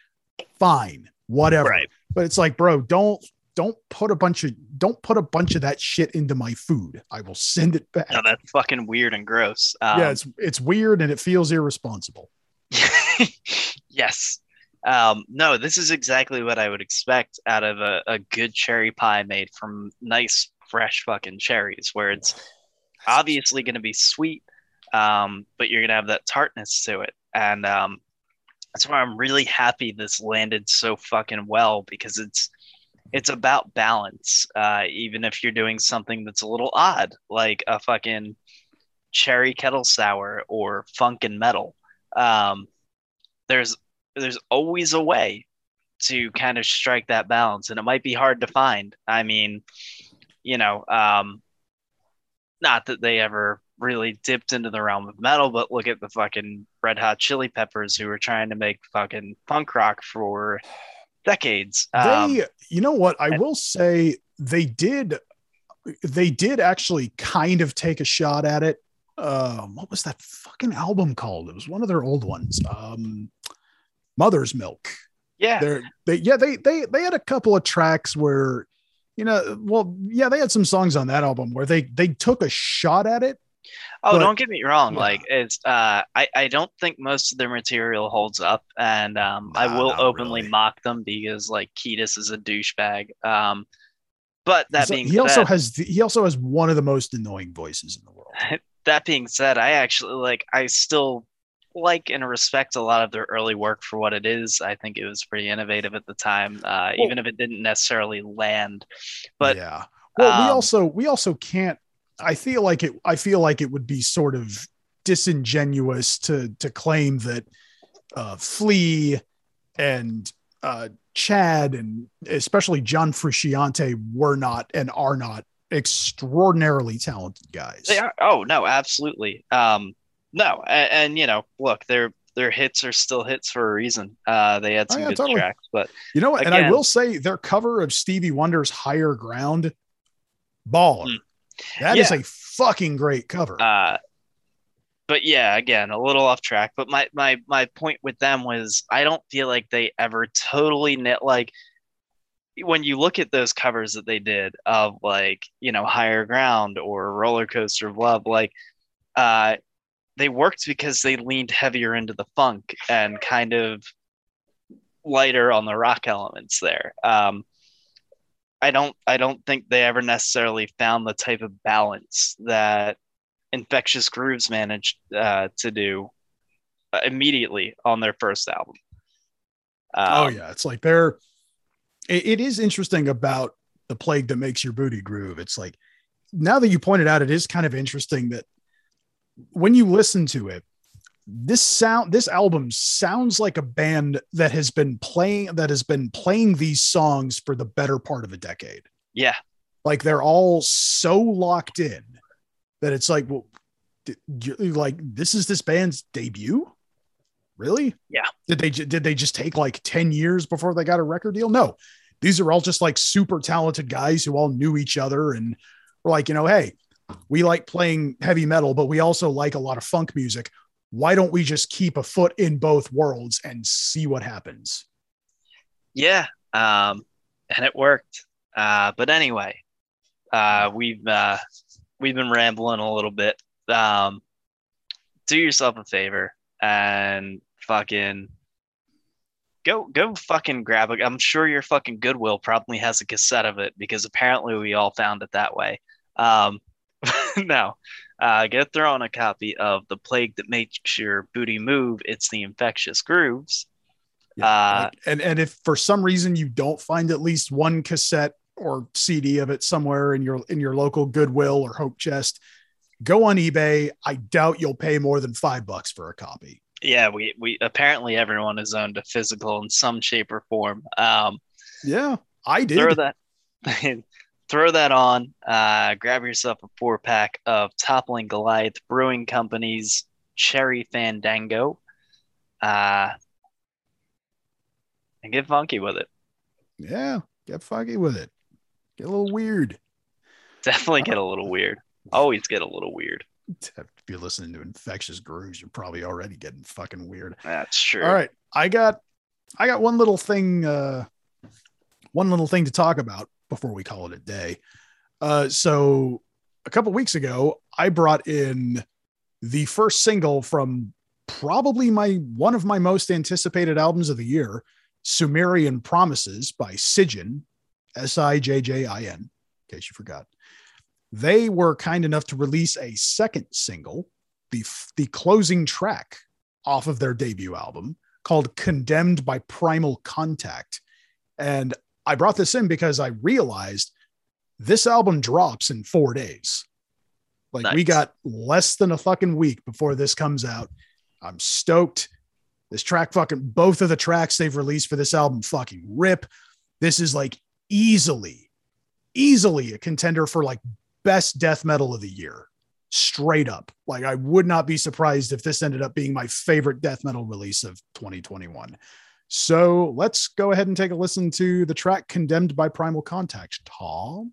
fine, whatever. Right. But it's like, bro, don't don't put a bunch of don't put a bunch of that shit into my food. I will send it back. No, that's fucking weird and gross. Um, yeah, it's it's weird and it feels irresponsible. [laughs] yes. Um, no, this is exactly what I would expect out of a, a good cherry pie made from nice, fresh fucking cherries, where it's obviously going to be sweet, um, but you're going to have that tartness to it. And um, that's why I'm really happy this landed so fucking well because it's it's about balance. Uh, even if you're doing something that's a little odd, like a fucking cherry kettle sour or funk and metal. Um, there's there's always a way to kind of strike that balance, and it might be hard to find. I mean, you know, um, not that they ever really dipped into the realm of metal, but look at the fucking Red Hot Chili Peppers who were trying to make fucking punk rock for decades. Um, they you know what? I and- will say they did they did actually kind of take a shot at it. Um what was that fucking album called? It was one of their old ones. Um mother's milk. Yeah, they're they yeah they they they had a couple of tracks where you know well yeah they had some songs on that album where they they took a shot at it Oh, But- don't get me wrong. yeah. Like it's uh I, I don't think most of their material holds up and um I will openly really. mock them because like Kiedis is a douchebag. Um but that So being he said, also has the, he also has one of the most annoying voices in the world [laughs] that being said, I actually like I still like and respect a lot of their early work for what it is. I think it was pretty innovative at the time, uh, Well- even if it didn't necessarily land. But yeah well we um, also we also can't i feel like it i feel like it would be sort of disingenuous to to claim that uh flea and uh chad and especially john frusciante were not and are not extraordinarily talented guys They are. Oh no, absolutely. Um, no, and, and you know, look, their their hits are still hits for a reason. Uh, they had Oh, some yeah, good totally. tracks, but you know what and i will say their cover of stevie wonder's higher ground baller Mm. That is Yeah. a fucking great cover uh, but yeah, again, a little off track. But my my my point with them was I don't feel like they ever totally knit like when you look at those covers that they did of like you know higher ground or roller coaster of love like uh they worked because they leaned heavier into the funk and kind of lighter on the rock elements there. Um i don't i don't think they ever necessarily found the type of balance that infectious grooves managed uh, to do uh, immediately on their first album. Oh Um, yeah. It's like they're it, it is interesting about the plague that makes your booty groove. It's like now that you pointed out it is kind of interesting that when you listen to it this sound this album sounds like a band that has been playing that has been playing these songs for the better part of a decade yeah like they're all so locked in that it's like well like this is this band's debut Really? Yeah. Did they did they just take like 10 years before they got a record deal? No. These are all just like super talented guys who all knew each other and were like, you know, hey, we like playing heavy metal, but we also like a lot of funk music. Why don't we just keep a foot in both worlds and see what happens? Yeah, um, and it worked. Uh, but anyway, uh, we've uh, we've been rambling a little bit. Um, do yourself a favor and fucking go go fucking grab it. I'm sure your fucking Goodwill probably has a cassette of it because apparently we all found it that way. Um, [laughs] no, uh, get thrown a copy of the plague that makes your booty move. It's the infectious grooves. Uh, Like, and and if for some reason you don't find at least one cassette or CD of it somewhere in your in your local Goodwill or Hope Chest, go on eBay. I doubt you'll pay more than five bucks for a copy. yeah, we we apparently everyone has owned a physical in some shape or form. Um, Yeah, I did. throw that [laughs] throw that on. Uh, grab yourself a four pack of Toppling Goliath Brewing Company's Cherry Fandango, uh, and get funky with it. Yeah, get funky with it. Get a little weird. Definitely get a little weird. Always get a little weird. [laughs] If you're listening to Infectious Grooves, you're probably already getting fucking weird. That's true. All right, I got I got one little thing uh one little thing to talk about before we call it a day. Uh so a couple weeks ago, I brought in the first single from probably my one of my most anticipated albums of the year, Sumerian Promises by Sijjin, S I J J I N, in case you forgot. They were kind enough to release a second single, the the closing track off of their debut album called Condemned by Primal Contact. And I brought this in because I realized this album drops in four days. Like we got less than a fucking week before this comes out. I'm stoked. This track fucking both of the tracks they've released for this album fucking rip. This is like easily, easily a contender for like best death metal of the year. Straight up. Like I would not be surprised if this ended up being my favorite death metal release of 2021. So let's go ahead and take a listen to the track Condemned by Primal Contact. Tom.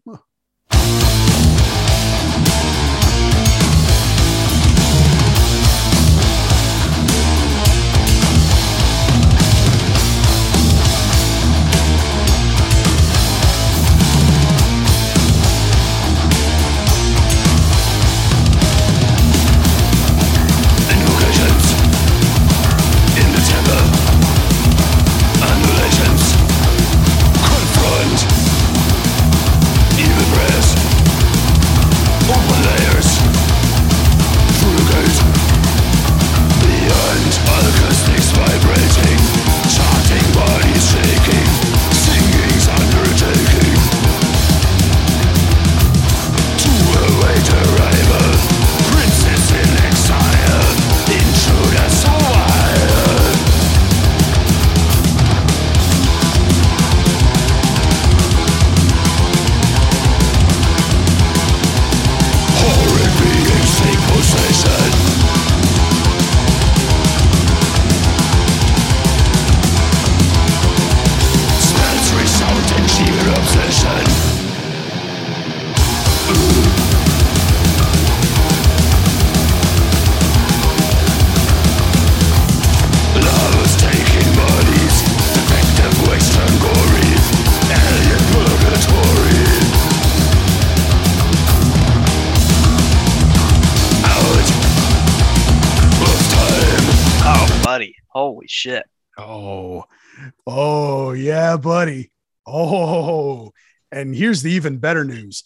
Yeah, buddy. Oh, and here's the even better news.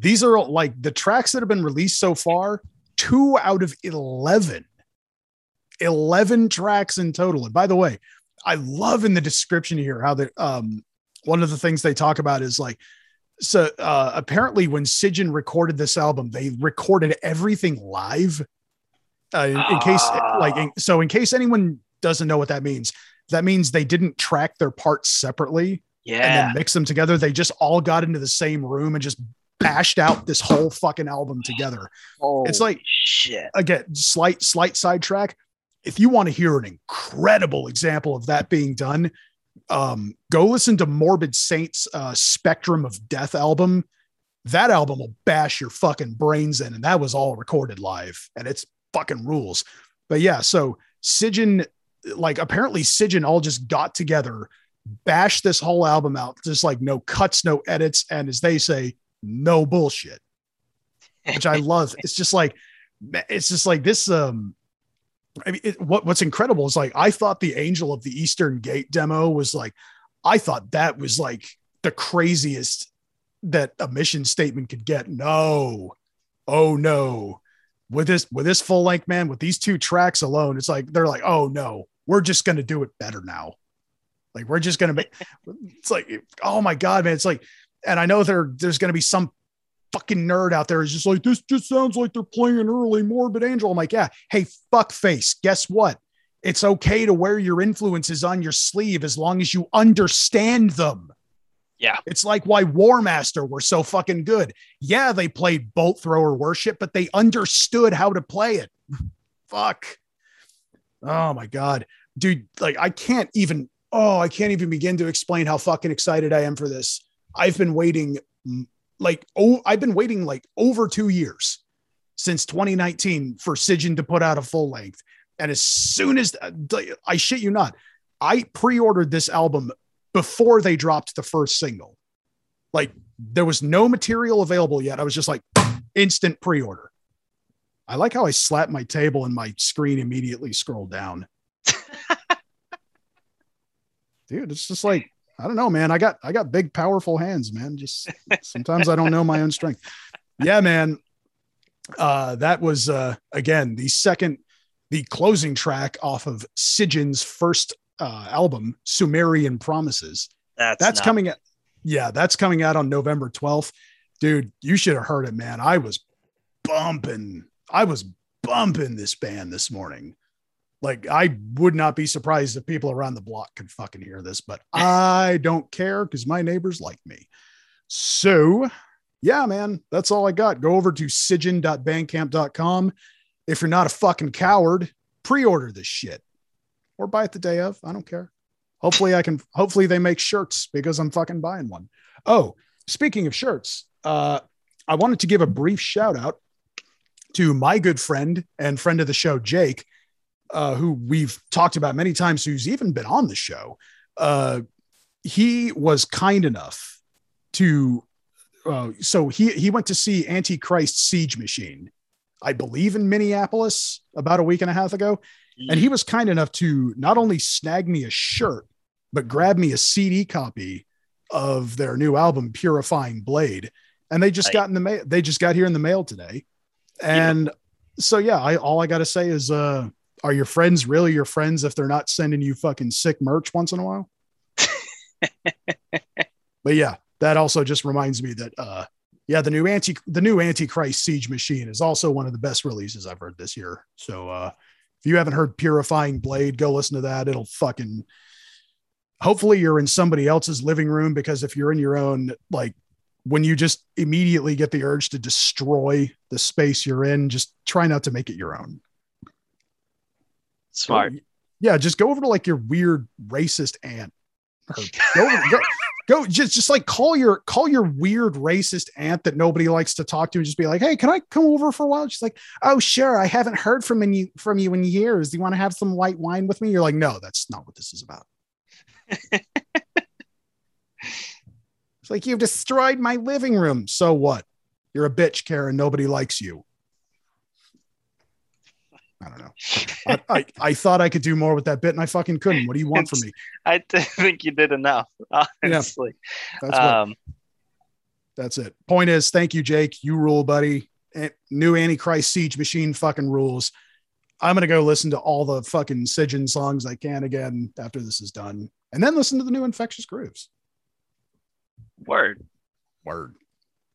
These are like the tracks that have been released so far, two out of 11. 11 tracks in total. And by the way, I love in the description here how the um one of the things they talk about is like so uh apparently when Sijjin recorded this album, they recorded everything live. Uh, in, in case like in, so in case anyone doesn't know what that means, that means they didn't track their parts separately yeah. and then mix them together. They just all got into the same room and just bashed out this whole fucking album together. Holy it's like- shit. Again, slight slight sidetrack. if you want to hear an incredible example of that being done, um, go listen to Morbid Saint's uh, Spectrum of Death album. That album will bash your fucking brains in, and that was all recorded live, and it's fucking rules. But yeah, so Sijjin, like apparently Sijjin all just got together, bashed this whole album out, just like no cuts, no edits, and as they say, no bullshit. Which I love. [laughs] It's just like it's just like this um I mean, it, what what's incredible is like I thought the Angel of the Eastern Gate demo was like, I thought that was like the craziest that a mission statement could get. No, oh no, with this with this full length man with these two tracks alone, it's like they're like, oh no, we're just gonna do it better now. Like we're just gonna make. [laughs] It's like, oh my god, man! It's like, and I know there there's gonna be some fucking nerd out there is just like, this just sounds like they're playing an early Morbid Angel. I'm like, yeah, hey, fuck face. Guess what? It's okay to wear your influences on your sleeve as long as you understand them. Yeah. It's like why Warmaster were so fucking good. Yeah, they played bolt thrower worship, but they understood how to play it. [laughs] Fuck. Oh my God. Dude, like I can't even, oh, I can't even begin to explain how fucking excited I am for this. I've been waiting mm, like oh I've been waiting like over two years since 2019 for Sijjin to put out a full length. And as soon as I shit you not, I pre-ordered this album before they dropped the first single. Like there was no material available yet. I was just like instant pre-order. I like how I slapped my table and my screen immediately scrolled down. [laughs] Dude, it's just like I don't know, man. I got I got big, powerful hands, man. Just [laughs] sometimes I don't know my own strength. Yeah, man. Uh, that was uh, again the second, the closing track off of Sijjin's first uh, album, Sumerian Promises. That's That's not- coming out. Yeah, that's coming out on November 12th. Dude, you should have heard it, man. I was bumping. I was bumping this band this morning. Like, I would not be surprised if people around the block could fucking hear this, but [laughs] I don't care because my neighbors like me. So, yeah, man, that's all I got. Go over to sijjin.bandcamp.com. If you're not a fucking coward, pre order this shit or buy it the day of. I don't care. Hopefully, I can. Hopefully, they make shirts because I'm fucking buying one. Oh, speaking of shirts, uh, I wanted to give a brief shout out to my good friend and friend of the show, Jake, uh, who we've talked about many times, who's even been on the show. Uh, he was kind enough to. Uh, so he he went to see Antichrist Siege Machine, I believe in Minneapolis about a week and a half ago. And he was kind enough to not only snag me a shirt, but grab me a CD copy of their new album, Purifying Blade. And they just Right. got in the mail. They just got here in the mail today. And so, yeah, I, all I got to say is, uh, are your friends really your friends if they're not sending you fucking sick merch once in a while? [laughs] but yeah, that also just reminds me that, uh, yeah, the new anti the new Antichrist Siege Machine is also one of the best releases I've heard this year. So uh if you haven't heard Purifying Blade, go listen to that. It'll fucking hopefully you're in somebody else's living room because if you're in your own, like when you just immediately get the urge to destroy the space you're in, just try not to make it your own. Smart. Yeah, just go over to like your weird racist aunt. Go, go, go just just like call your call your weird racist aunt that nobody likes to talk to and just be like, hey, can I come over for a while? She's like, oh sure, I haven't heard from you from you in years. Do you want to have some white wine with me? You're like, no, that's not what this is about. [laughs] it's like you've destroyed my living room. So what? You're a bitch, Karen. Nobody likes you. I don't know. I, I, I thought I could do more with that bit and I fucking couldn't. What do you want from me? [laughs] I [laughs] think you did enough, [laughs] honestly. That's um, that's it. Point is, thank you, Jake. You rule, buddy. New Antichrist Siege Machine fucking rules. I'm gonna go listen to all the fucking Sijjin songs I can again after this is done, and then listen to the new Infectious Grooves. Word. Word.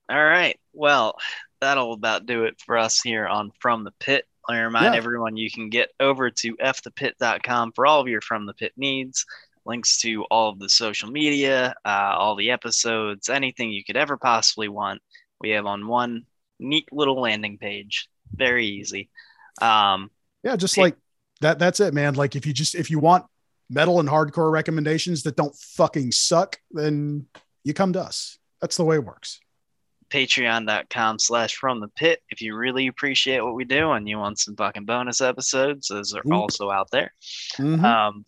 All right. Well, that'll about do it for us here on From the Pit. Let me remind Yeah. everyone you can get over to fthepit.com for all of your From the Pit needs, links to all of the social media, uh, all the episodes, anything you could ever possibly want. We have on one neat little landing page. Very easy. Um, Yeah, just like that that's it, man. Like if you just if you want metal and hardcore recommendations that don't fucking suck, then you come to us. That's the way it works. patreon.com slash from the pit if you really appreciate what we do and you want some fucking bonus episodes those are Oop. also out there Mhm. um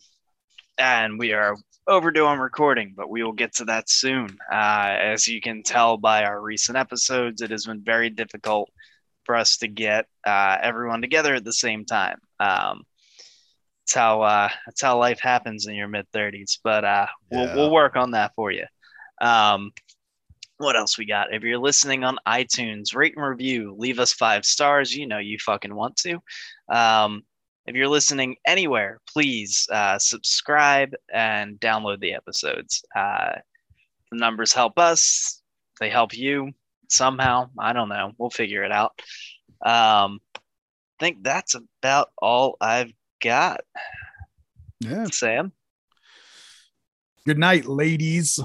and we are overdue on recording but we will get to that soon uh as you can tell by our recent episodes it has been very difficult for us to get uh everyone together at the same time um it's how uh that's how life happens in your mid 30s but uh we'll, Yeah. we'll work on that for you um what else we got? If you're listening on iTunes, rate and review, leave us five stars. You know you fucking want to. Um, if you're listening anywhere, please uh, subscribe and download the episodes. Uh, the numbers help us, they help you somehow. I don't know. We'll figure it out. Um, I think that's about all I've got. Yeah. Sam, Good night, ladies.